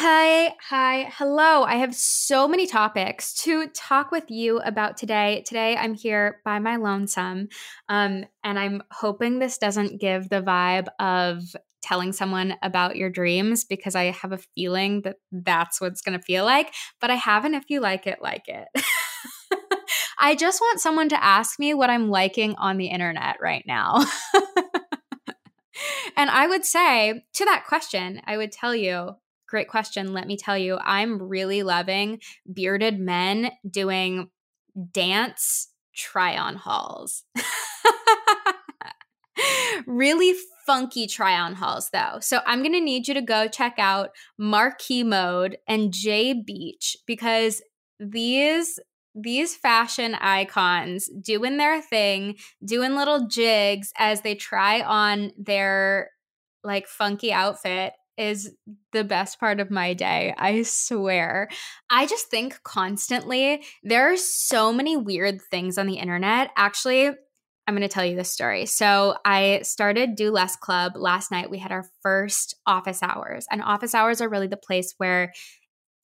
Hi, hi, hello. I have so many topics to talk with you about today. Today, I'm here by my lonesome, um, and I'm hoping this doesn't give the vibe of telling someone about your dreams because I have a feeling that that's what it's going to feel like. But I haven't if you like it, like it. I just want someone to ask me what I'm liking on the internet right now. and I would say to that question, I would tell you Great question. Let me tell you, I'm really loving bearded men doing dance try on hauls. really funky try on hauls though. So I'm going to need you to go check out Marqui Mode and Jayy Beech because these these fashion icons doing their thing, doing little jigs as they try on their like funky outfit is the best part of my day. I swear. I just think constantly there are so many weird things on the internet. Actually, I'm going to tell you this story. So, I started Do Less Club last night. We had our first office hours, and office hours are really the place where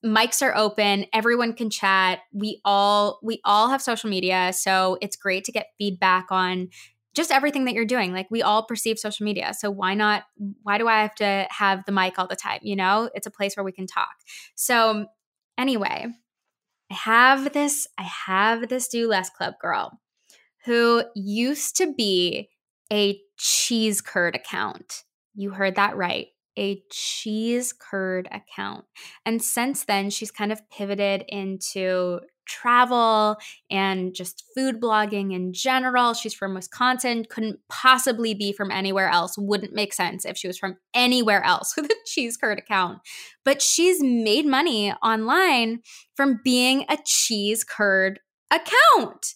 mics are open everyone can chat we all we all have social media so it's great to get feedback on just everything that you're doing. Like we all perceive social media. So why not? Why do I have to have the mic all the time? You know, it's a place where we can talk. So anyway, I have this, I have this do less club girl who used to be a cheese curd account. You heard that right. A cheese curd account. And since then, she's kind of pivoted into travel and just food blogging in general. She's from Wisconsin, couldn't possibly be from anywhere else. Wouldn't make sense if she was from anywhere else with a cheese curd account. But she's made money online from being a cheese curd account.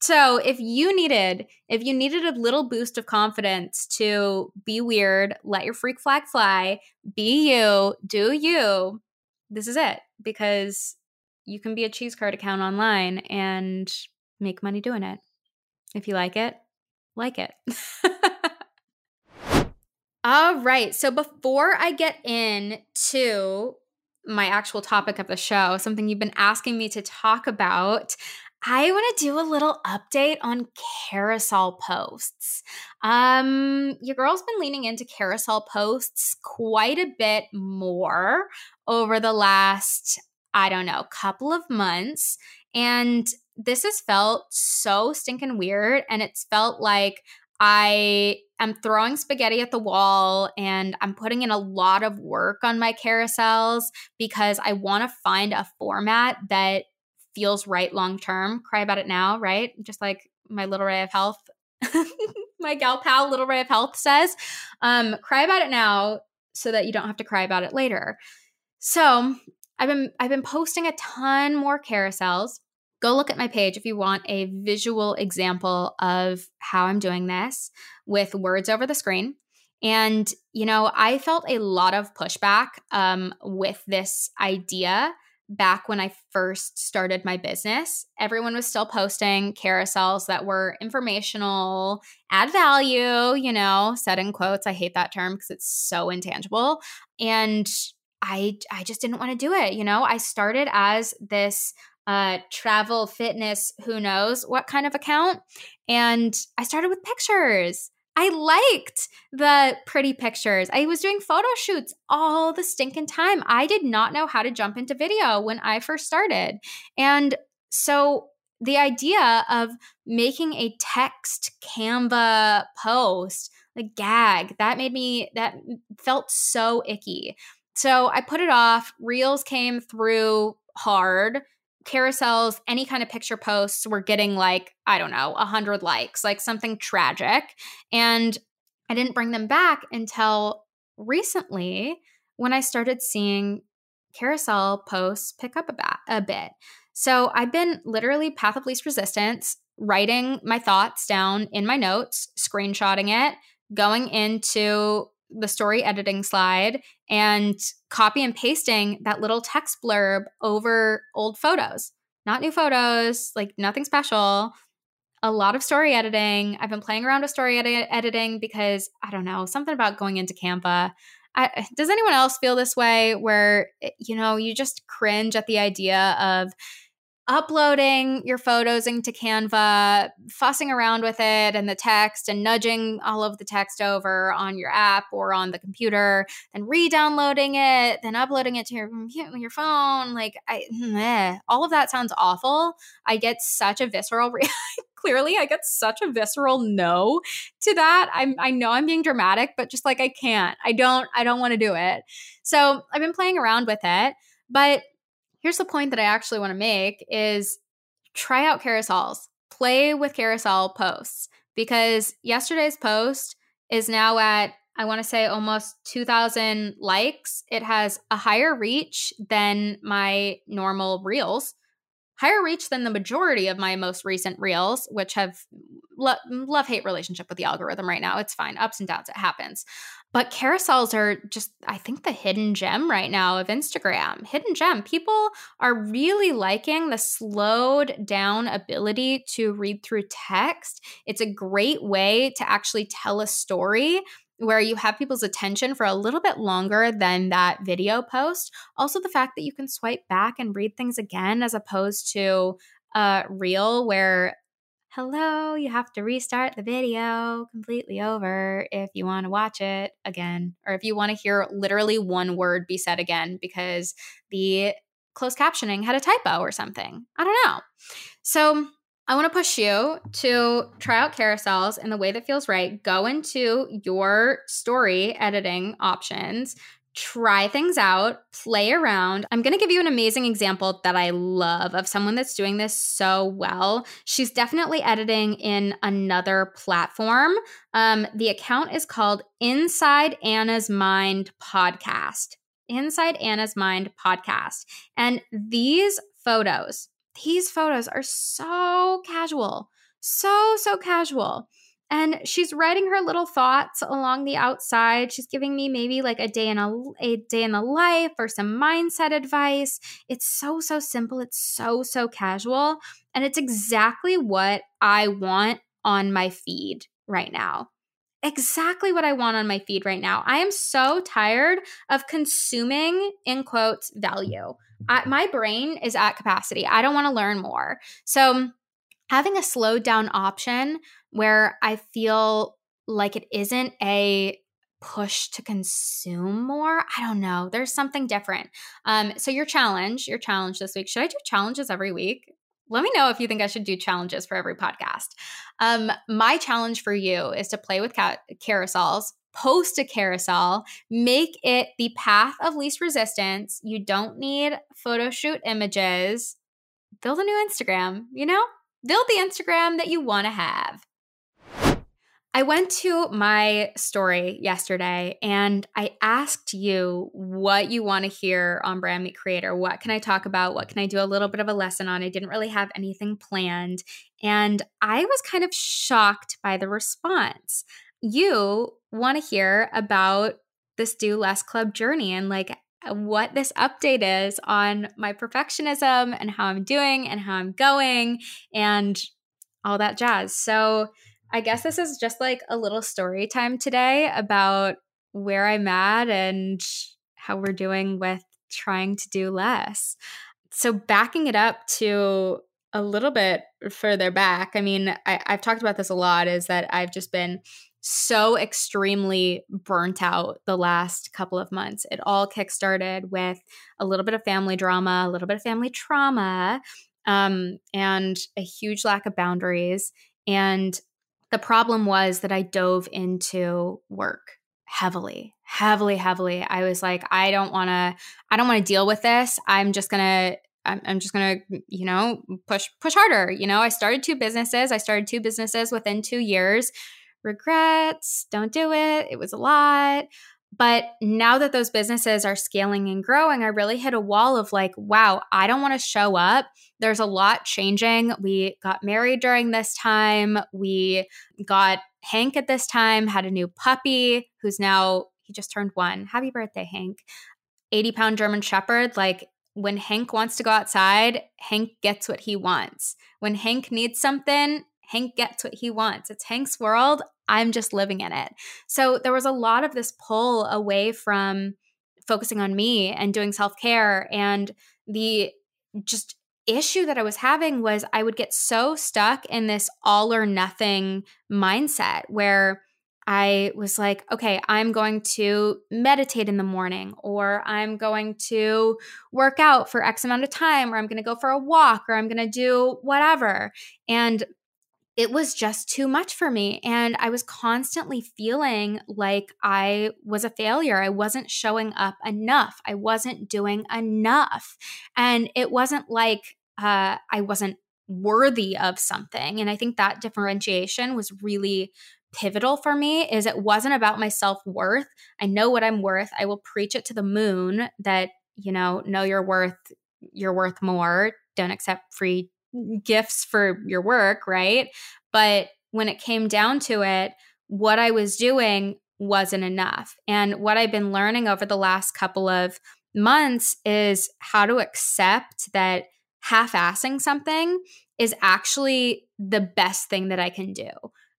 So if you needed if you needed a little boost of confidence to be weird, let your freak flag fly, be you, do you, this is it because you can be a cheese card account online and make money doing it. If you like it, like it. All right. So before I get into my actual topic of the show, something you've been asking me to talk about, I want to do a little update on carousel posts. Um, your girl's been leaning into carousel posts quite a bit more over the last, I don't know, couple of months. And this has felt so stinking weird. And it's felt like I am throwing spaghetti at the wall and I'm putting in a lot of work on my carousels because I want to find a format that feels right long term. Cry about it now, right? Just like my little ray of health, my gal pal, little ray of health says. Um, cry about it now so that you don't have to cry about it later. So I've been I've been posting a ton more carousels. Go look at my page if you want a visual example of how I'm doing this with words over the screen. And you know, I felt a lot of pushback um, with this idea back when I first started my business. Everyone was still posting carousels that were informational, add value, you know, said in quotes. I hate that term because it's so intangible. And I I just didn't want to do it. You know, I started as this uh, travel, fitness, who knows what kind of account. And I started with pictures. I liked the pretty pictures. I was doing photo shoots all the stinking time. I did not know how to jump into video when I first started. And so the idea of making a text Canva post, like gag, that made me, that felt so icky. So I put it off. Reels came through hard. Carousels, any kind of picture posts were getting like, I don't know, 100 likes, like something tragic. And I didn't bring them back until recently when I started seeing carousel posts pick up a, ba- a bit. So I've been literally path of least resistance writing my thoughts down in my notes, screenshotting it, going into the story editing slide and copy and pasting that little text blurb over old photos. Not new photos, like nothing special. A lot of story editing. I've been playing around with story edi- editing because I don't know, something about going into Canva. I, does anyone else feel this way where, eh, you know, you just cringe at the idea of uploading your photos into Canva, fussing around with it and the text and nudging all of the text over on your app or on the computer, then re-downloading it, then uploading it to your mm, your phone, like I meh, all of that sounds awful. I get such a visceral re- clearly I get such a visceral no to that. I'm I know I'm being dramatic, but just like I can't. I don't I don't want to do it. So, I've been playing around with it, but here's the point that I actually want to make is try out carousels. Play with carousel posts because yesterday's post is now at I want to say almost 2000 likes. It has a higher reach than my normal reels higher reach than the majority of my most recent reels, which have lo- love hate relationship with the algorithm right now. It's fine, ups and downs, it happens. But carousels are just, I think, the hidden gem right now of Instagram. Hidden gem. People are really liking the slowed down ability to read through text. It's a great way to actually tell a story where you have people's attention for a little bit longer than that video post. Also, the fact that you can swipe back and read things again as opposed to a reel where hello, you have to restart the video completely over if you want to watch it again, or if you want to hear literally one word be said again because the closed captioning had a typo or something. I don't know. So, I want to push you to try out carousels in the way that feels right. Go into your story editing options, try things out, play around. I'm going to give you an amazing example that I love of someone that's doing this so well. She's definitely editing in another platform. Um, the account is called Inside Anna's Mind Podcast. Inside Anna's Mind Podcast. And these photos, these photos are so casual, so, so casual. And she's writing her little thoughts along the outside. She's giving me maybe like a day in a, a day in the life or some mindset advice. It's so, so simple. It's so, so casual. And it's exactly what I want on my feed right now exactly what I want on my feed right now. I am so tired of consuming, in quotes, value. I, my brain is at capacity. I don't want to learn more. So, having a slowed down option where I feel like it isn't a push to consume more. I don't know. There's something different. Um, so your challenge, your challenge this week. Should I do challenges every week? Let me know if you think I should do challenges for every podcast. Um, my challenge for you is to play with ca- carousels post a carousel, make it the path of least resistance. You don't need photo shoot images. Build a new Instagram, you know? Build the Instagram that you want to have. I went to my story yesterday and I asked you what you want to hear on Brand Meet Creator. What can I talk about? What can I do a little bit of a lesson on? I didn't really have anything planned. And I was kind of shocked by the response you want to hear about this Do Less Club journey and like what this update is on my perfectionism and how I'm doing and how I'm going and all that jazz. So, I guess this is just like a little story time today about where I'm at and how we're doing with trying to do less. So, backing it up to a little bit further back, I mean, I, have talked about this a lot, is that I've just been so extremely burnt out the last couple of months. It all kickstarted with a little bit of family drama, a little bit of family trauma, um, and a huge lack of boundaries. And the problem was that I dove into work heavily, heavily, heavily. I was like, I don't want to, I don't want to deal with this. I'm just I'm, I'm just gonna you know push push harder you know i started two businesses i started two businesses within two years regrets, don't do it. It was a lot. But now that those businesses are scaling and growing, I really hit a wall of like, wow, I don't want to show up. There's a lot changing. We got married during this time. We got Hank at this time, had a new puppy who's now, he just turned one. Happy birthday, Hank. 80 pound German Shepherd. Like when Hank wants to go outside, Hank gets what he wants. When Hank needs something, Hank gets what he wants. It's Hank's world. I'm just living in it. So there was a lot of this pull away from focusing on me and doing self care. And the just issue that I was having was I would get so stuck in this all or nothing mindset where I was like, okay, I'm going to meditate in the morning, or I'm going to work out for X amount of time, or I'm going to go for a walk, or I'm going to do whatever. And it was just too much for me. And I was constantly feeling like I was a failure. I wasn't showing up enough. I wasn't doing enough. And it wasn't like uh, I wasn't worthy of something. And I think that differentiation was really pivotal for me is it wasn't about my self-worth. I know what I'm worth. I will preach it to the moon that, you know, know your worth, you're worth more. Don't accept free gifts for your work, right? But when it came down to it, what I was doing wasn't enough. And what I've been learning over the last couple of months is how to accept that half assing something is actually the best thing that I can do.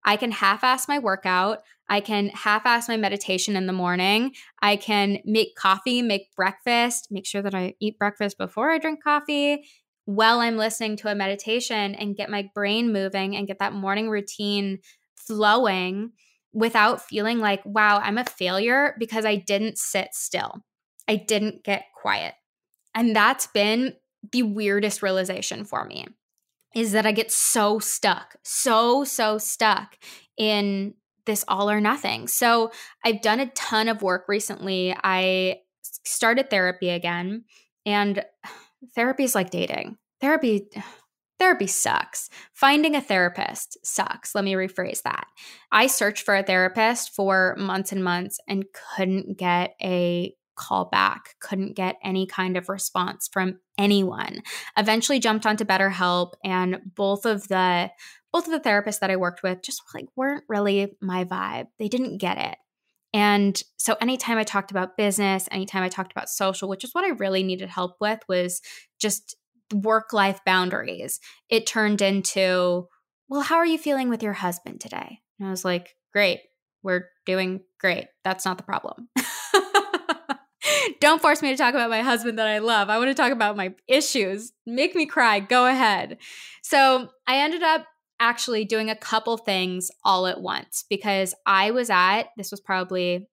I can half ass my workout. I can half ass my meditation in the morning. I can make coffee, make breakfast, make sure that I eat breakfast before I drink coffee while I'm listening to a meditation and get my brain moving and get that morning routine flowing without feeling like, wow, I'm a failure because I didn't sit still. I didn't get quiet. And that's been the weirdest realization for me is that I get so stuck, so, so stuck in this all or nothing. So I've done a ton of work recently. I started therapy again, and therapy is like dating. Therapy therapy sucks. Finding a therapist sucks. Let me rephrase that. I searched for a therapist for months and months and couldn't get a call back, couldn't get any kind of response from anyone. Eventually jumped onto BetterHelp and both of the both of the therapists that I worked with just like weren't really my vibe. They didn't get it. And so anytime I talked about business, anytime I talked about social, which is what I really needed help with was just work life boundaries. It turned into, well, how are you feeling with your husband today? And I was like, great. We're doing great. That's not the problem. Don't force me to talk about my husband that I love. I want to talk about my issues. Make me cry. Go ahead. So I ended up actually doing a couple things all at once because I was at, this was probably,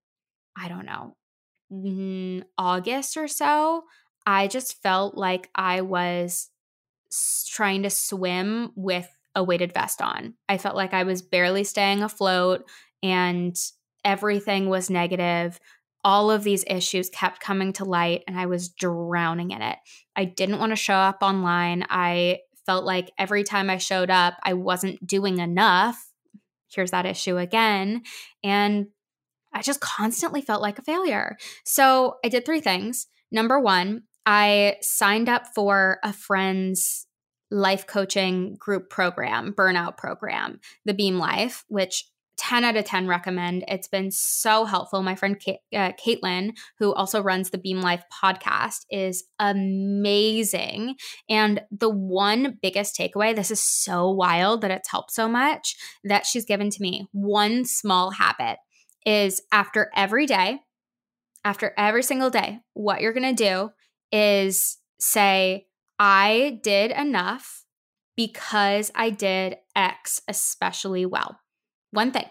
I don't know, August or so. I just felt like I was trying to swim with a weighted vest on. I felt like I was barely staying afloat and everything was negative. All of these issues kept coming to light and I was drowning in it. I didn't want to show up online. I felt like every time I showed up, I wasn't doing enough. Here's that issue again. And I just constantly felt like a failure. So I did three things. Number one, I signed up for a friend's life coaching group program, burnout program, the Beam Life, which 10 out of 10 recommend. It's been so helpful. My friend Kate, uh, Caitlin, who also runs the Beam Life podcast, is amazing. And the one biggest takeaway, this is so wild that it's helped so much, that she's given to me one small habit is after every day, after every single day, what you're going to do is say, I did enough because I did X especially well. One thing,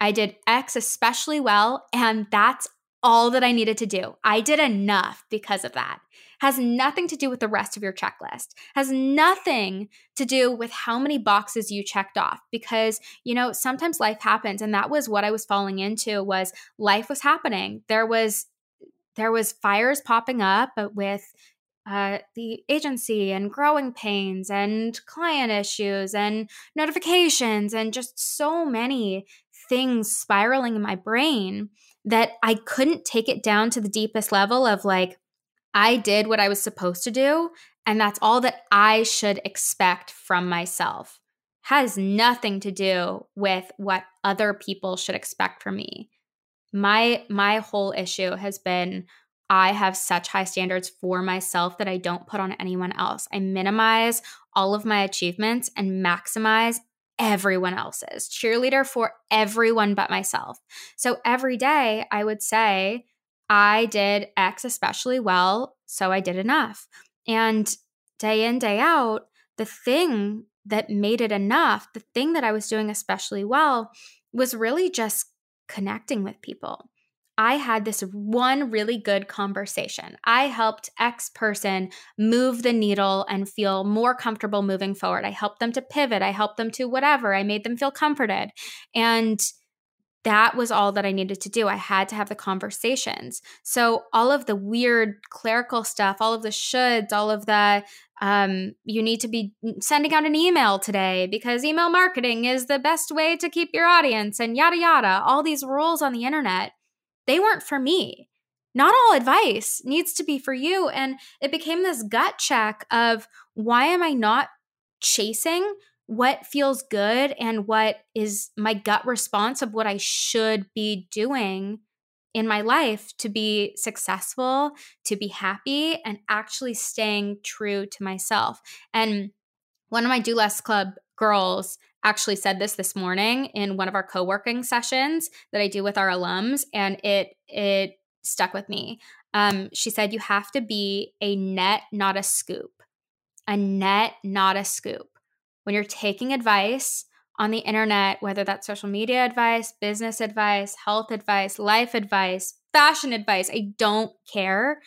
I did X especially well, and that's all that I needed to do. I did enough because of that. Has nothing to do with the rest of your checklist. Has nothing to do with how many boxes you checked off because, you know, sometimes life happens and that was what I was falling into was life was happening. There was there was fires popping up with uh, the agency and growing pains and client issues and notifications and just so many things spiraling in my brain that I couldn't take it down to the deepest level of like, I did what I was supposed to do, and that's all that I should expect from myself. Has nothing to do with what other people should expect from me. My my whole issue has been I have such high standards for myself that I don't put on anyone else. I minimize all of my achievements and maximize everyone else's. Cheerleader for everyone but myself. So every day I would say, I did X especially well, so I did enough. And day in, day out, the thing that made it enough, the thing that I was doing especially well, was really just connecting with people. I had this one really good conversation. I helped X person move the needle and feel more comfortable moving forward. I helped them to pivot. I helped them to whatever. I made them feel comforted. And that was all that I needed to do. I had to have the conversations. So, all of the weird clerical stuff, all of the shoulds, all of the um, you need to be sending out an email today because email marketing is the best way to keep your audience and yada yada, all these rules on the internet they weren't for me. Not all advice needs to be for you. And it became this gut check of why am I not chasing what feels good and what is my gut response of what I should be doing in my life to be successful, to be happy, and actually staying true to myself. And one of my Do Less Club girls actually said this this morning in one of our co-working sessions that I do with our alums and it it stuck with me. Um, she said you have to be a net not a scoop. A net not a scoop. When you're taking advice on the internet, whether that's social media advice, business advice, health advice, life advice, fashion advice, I don't care.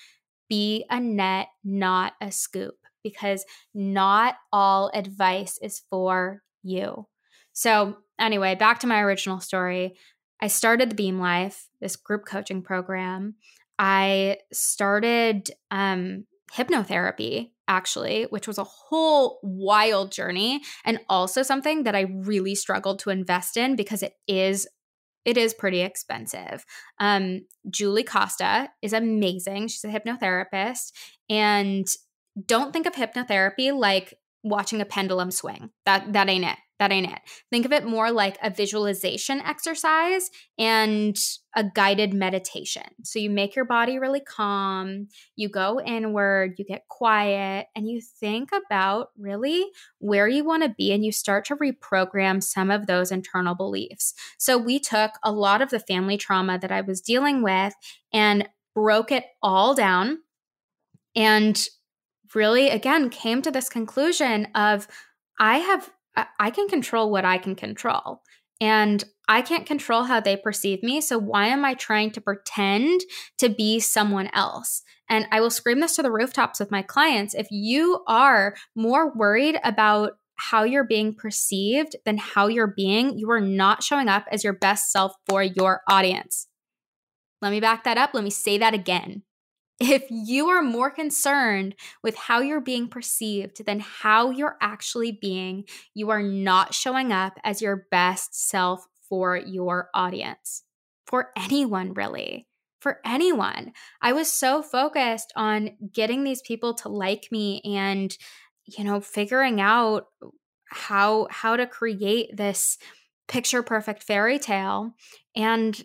Be a net, not a scoop, because not all advice is for you. So, anyway, back to my original story. I started the Beam Life, this group coaching program. I started um, hypnotherapy, actually, which was a whole wild journey and also something that I really struggled to invest in because it is it is pretty expensive. Um, Julie Costa is amazing. She's a hypnotherapist. And don't think of hypnotherapy like watching a pendulum swing. That that ain't it. That ain't it. Think of it more like a visualization exercise and a guided meditation. So you make your body really calm, you go inward, you get quiet, and you think about really where you want to be and you start to reprogram some of those internal beliefs. So we took a lot of the family trauma that I was dealing with and broke it all down and really again came to this conclusion of I have I can control what I can control. And I can't control how they perceive me. So why am I trying to pretend to be someone else? And I will scream this to the rooftops with my clients. If you are more worried about how you're being perceived than how you're being, you are not showing up as your best self for your audience. Let me back that up. Let me say that again. If you are more concerned with how you're being perceived than how you're actually being, you are not showing up as your best self for your audience, for anyone, really. For anyone. I was so focused on getting these people to like me and, you know, figuring out how how to create this picture perfect fairy tale and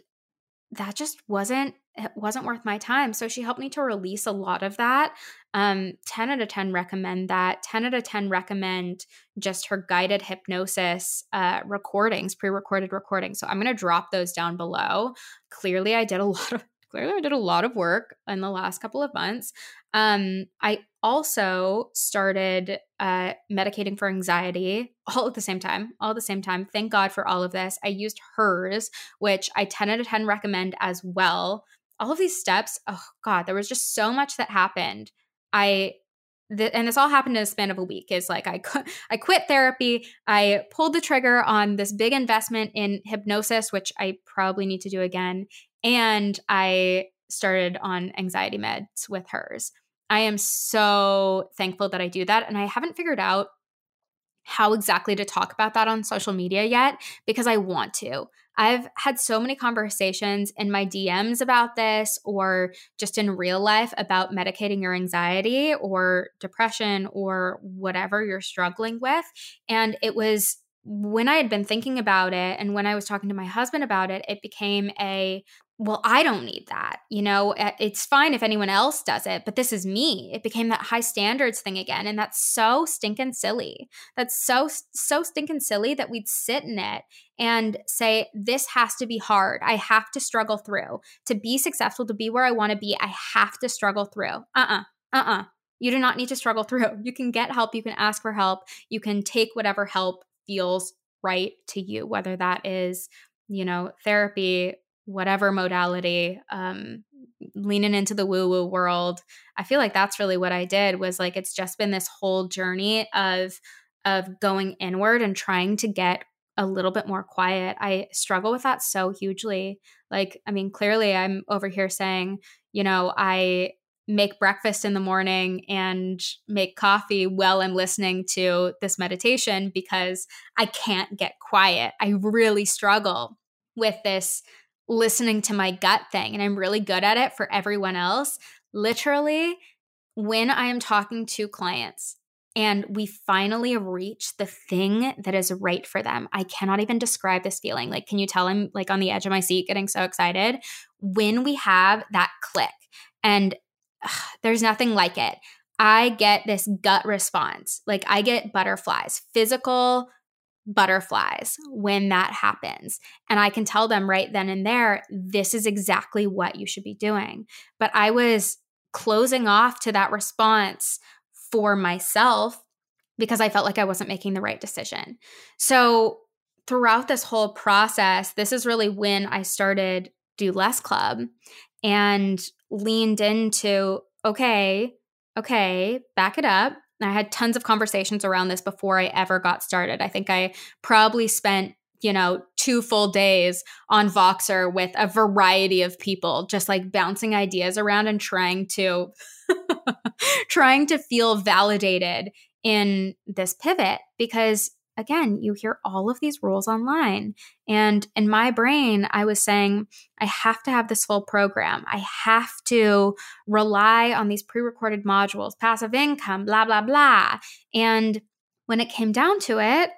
that just wasn't it wasn't worth my time. So she helped me to release a lot of that. Um, 10 out of 10 recommend that. 10 out of 10 recommend just her guided hypnosis uh, recordings, pre recorded recordings. So I'm going to drop those down below. Clearly, I did a lot of. Clearly, I did a lot of work in the last couple of months. Um, I also started uh, medicating for anxiety all at the same time, all at the same time. Thank God for all of this. I used hers, which I 10 out of 10 recommend as well all of these steps, oh God, there was just so much that happened. I the, and this all happened in a span of a week is like I, I quit therapy i pulled the trigger on this big investment in hypnosis which i probably need to do again and i started on anxiety meds with hers i am so thankful that i do that and i haven't figured out how exactly to talk about that on social media yet because I want to. I've had so many conversations in my DMs about this or just in real life about medicating your anxiety or depression or whatever you're struggling with. And it was when I had been thinking about it and when I was talking to my husband about it, it became a well, I don't need that. You know, it's fine if anyone else does it, but this is me. It became that high standards thing again. And that's so stinking silly. That's so, so stinking silly that we'd sit in it and say, this has to be hard. I have to struggle through. To be successful, to be where I want to be, I have to struggle through. Uh uh-uh, uh, uh uh. You do not need to struggle through. You can get help. You can ask for help. You can take whatever help feels right to you, whether that is, you know, therapy, whatever modality um leaning into the woo woo world i feel like that's really what i did was like it's just been this whole journey of of going inward and trying to get a little bit more quiet i struggle with that so hugely like i mean clearly i'm over here saying you know i make breakfast in the morning and make coffee while I'm listening to this meditation because I can't get quiet. I really struggle with this listening to my gut thing and I'm really good at it for everyone else. Literally, when I am talking to clients and we finally reach the thing that is right for them, I cannot even describe this feeling. Like, can you tell I'm like on the edge of my seat getting so excited? When we have that click and ugh, there's nothing like it. I get this gut response. Like I get butterflies, physical butterflies when that happens. And I can tell them right then and there, this is exactly what you should be doing. But I was closing off to that response for myself because I felt like I wasn't making the right decision. So throughout this whole process, this is really when I started Do Less Club and leaned into okay, okay, back it up. I had tons of conversations around this before I ever got started. I think I probably spent you know, two full days on Voxer with a variety of people, just like bouncing ideas around and trying to trying to feel validated in this pivot because again, you hear all of these rules online. And in my brain, I was saying, I have to have this full program. I have to rely on these pre recorded modules, passive income, blah, blah, blah. And when it came down to it,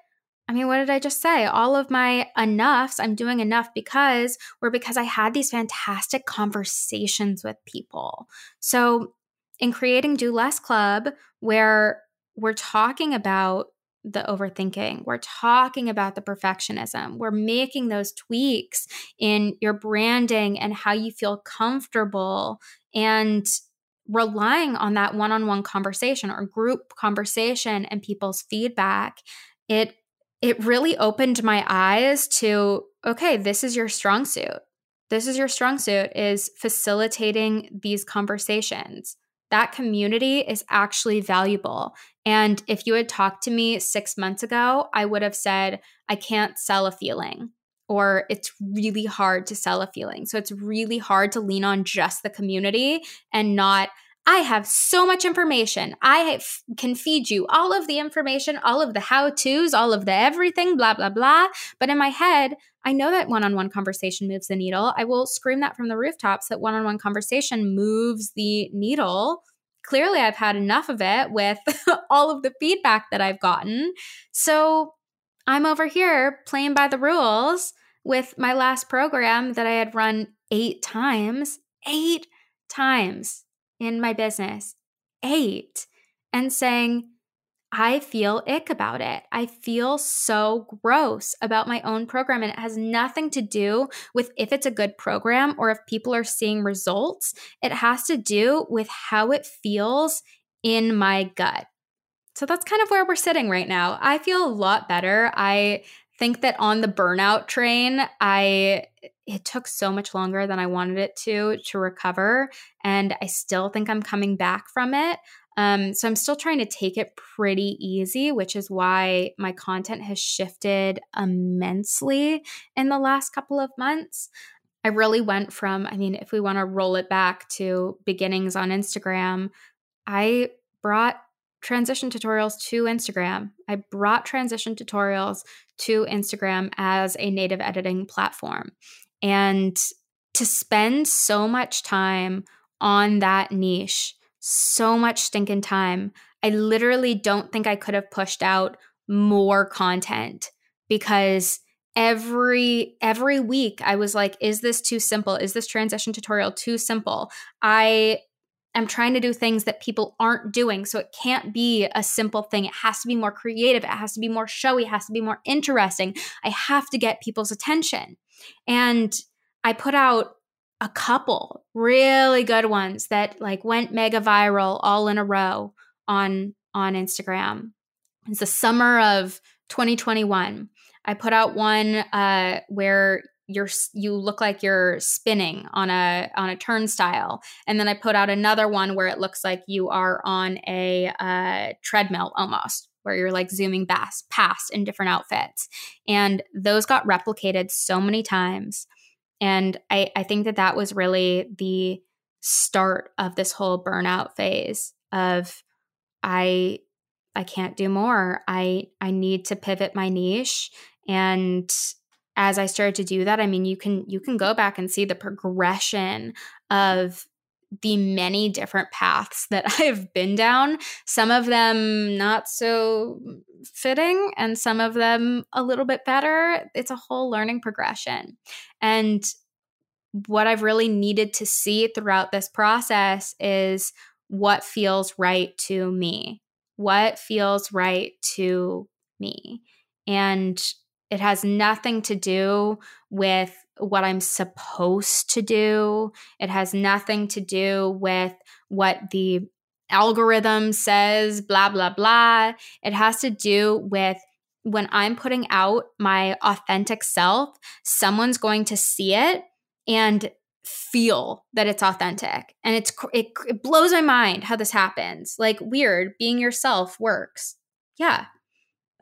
I mean, what did I just say? All of my enoughs, I'm doing enough because, were because I had these fantastic conversations with people. So, in creating Do Less Club, where we're talking about the overthinking. We're talking about the perfectionism. We're making those tweaks in your branding and how you feel comfortable and relying on that one on one conversation or group conversation and people's feedback. It it really opened my eyes to okay, this is your strong suit. This is your strong suit is facilitating these conversations that community is actually valuable. And if you had talked to me six months ago, I would have said, I can't sell a feeling, or it's really hard to sell a feeling. So it's really hard to lean on just the community and not. I have so much information. I have, can feed you all of the information, all of the how to's, all of the everything, blah, blah, blah. But in my head, I know that one on one conversation moves the needle. I will scream that from the rooftops that one on one conversation moves the needle. Clearly, I've had enough of it with all of the feedback that I've gotten. So I'm over here playing by the rules with my last program that I had run eight times, eight times in my business, eight, and saying, I feel ick about it. I feel so gross about my own program. And it has nothing to do with if it's a good program or if people are seeing results. It has to do with how it feels in my gut. So that's kind of where we're sitting right now. I feel a lot better. I think that on the burnout train, I it took so much longer than I wanted it to to recover and I still think I'm coming back from it. Um, so I'm still trying to take it pretty easy, which is why my content has shifted immensely in the last couple of months. I really went from, I mean, if we want to roll it back to beginnings on Instagram, I brought transition tutorials to Instagram. I brought transition tutorials to Instagram as a native editing platform. And to spend so much time on that niche, so much stinking time, I literally don't think I could have pushed out more content because every every week I was like is this too simple? Is this transition tutorial too simple? I am trying to do things that people aren't doing. So it can't be a simple thing. It has to be more creative. It has to be more showy. It has to be more interesting. I have to get people's attention. And I put out a couple really good ones that like went mega viral all in a row on on Instagram. It's the summer of 2021. I put out one uh, where you're you look like you're spinning on a on a turnstile and then i put out another one where it looks like you are on a uh, treadmill almost where you're like zooming past past in different outfits and those got replicated so many times and i i think that that was really the start of this whole burnout phase of i i can't do more. I i need to pivot my niche. And as I started to do that, I mean, you can you can go back and see the progression of the many different paths that I've been down, some of them not so fitting and some of them a little bit better. It's a whole learning progression. And what I've really needed to see throughout this process is what feels right to me. What feels right to me. And it has nothing to do with what I'm supposed to do. It has nothing to do with what the algorithm says, blah, blah, blah. It has to do with when I'm putting out my authentic self, someone's going to see it and feel that it's authentic. And it's it, it blows my mind how this happens. Like weird, being yourself works. Yeah,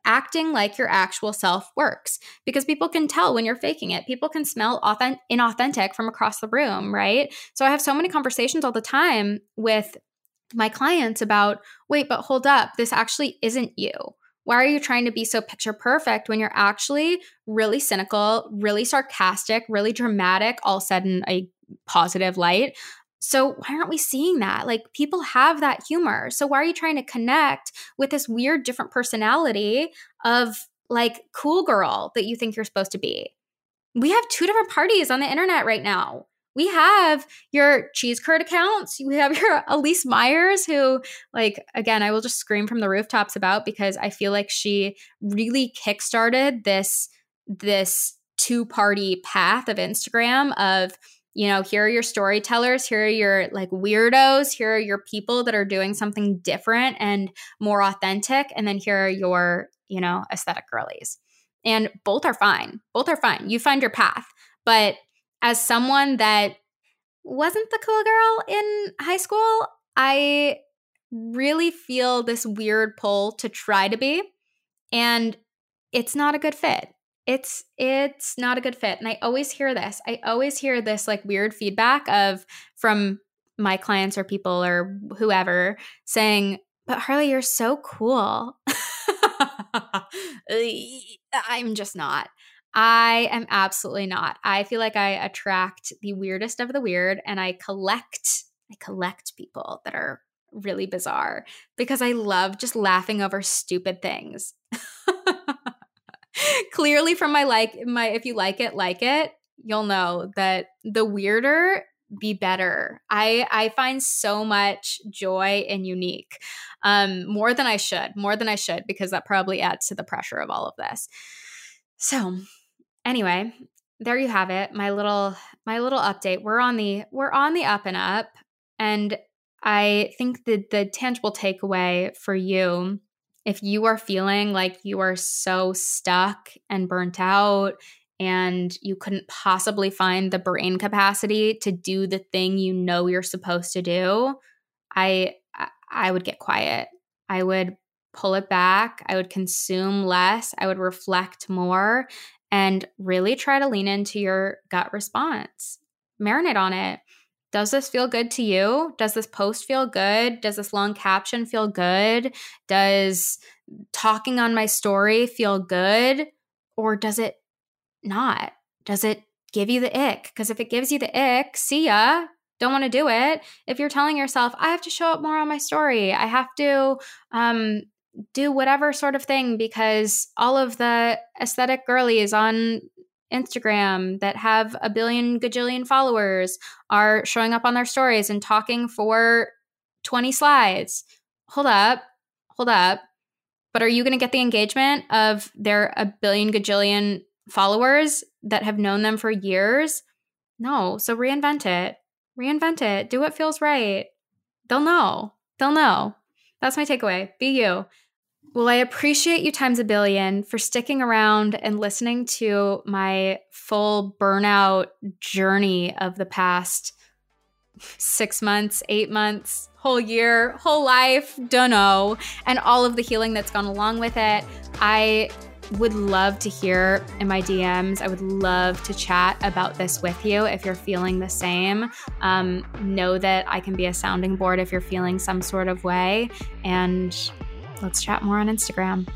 acting like your actual self works because people can tell when you're faking it. People can smell authentic, inauthentic from across the room, right? So I have so many conversations all the time with my clients about, wait, but hold up, this actually isn't you. Why are you trying to be so picture perfect when you're actually really cynical, really sarcastic, really dramatic, all said in a positive light so why aren't we seeing that? Like people have that humor. So why are you trying to connect with this weird different personality of like cool girl that you think you're supposed to be? We have two different parties on the internet right now. We have your cheese curd accounts. We have your Elyse Myers, who, like, again, I will just scream from the rooftops about because I feel like she really kickstarted this this two party path of Instagram of you know, here are your storytellers, here are your like weirdos, here are your people that are doing something different and more authentic. And then here are your, you know, aesthetic girlies. And both are fine. Both are fine. You find your path. But as someone that wasn't the cool girl in high school, I really feel this weird pull to try to be. And it's not a good fit it's it's not a good fit and i always hear this i always hear this like weird feedback of from my clients or people or whoever saying but harley you're so cool. I'm just not. I am absolutely not. I feel like i attract the weirdest of the weird and i collect i collect people that are really bizarre because i love just laughing over stupid things clearly from my like my if you like it like it you'll know that the weirder be better. I i find so much joy and unique um more than i should more than i should because that probably adds to the pressure of all of this. So anyway there you have it my little my little update. We're on the we're on the up and up and i think that the tangible takeaway for you if you are feeling like you are so stuck and burnt out and you couldn't possibly find the brain capacity to do the thing you know you're supposed to do, I I would get quiet. I would pull it back. I would consume less. I would reflect more and really try to lean into your gut response. Marinate on it. Does this feel good to you? Does this post feel good? Does this long caption feel good? Does talking on my story feel good? Or does it not? Does it give you the ick? Because if it gives you the ick, see ya. Don't want to do it. If you're telling yourself, I have to show up more on my story, I have to um, do whatever sort of thing because all of the aesthetic girlies on Instagram that have a billion gajillion followers are showing up on their stories and talking for 20 slides. Hold up, hold up. But are you going to get the engagement of their a billion gajillion followers that have known them for years? No. So reinvent it. Reinvent it. Do what feels right. They'll know. They'll know. That's my takeaway. Be you. Well, I appreciate you times a billion for sticking around and listening to my full burnout journey of the past six months, eight months, whole year, whole life, don't know, and all of the healing that's gone along with it. I would love to hear in my DMs. I would love to chat about this with you if you're feeling the same. Um, know that I can be a sounding board if you're feeling some sort of way. And let's chat more on Instagram.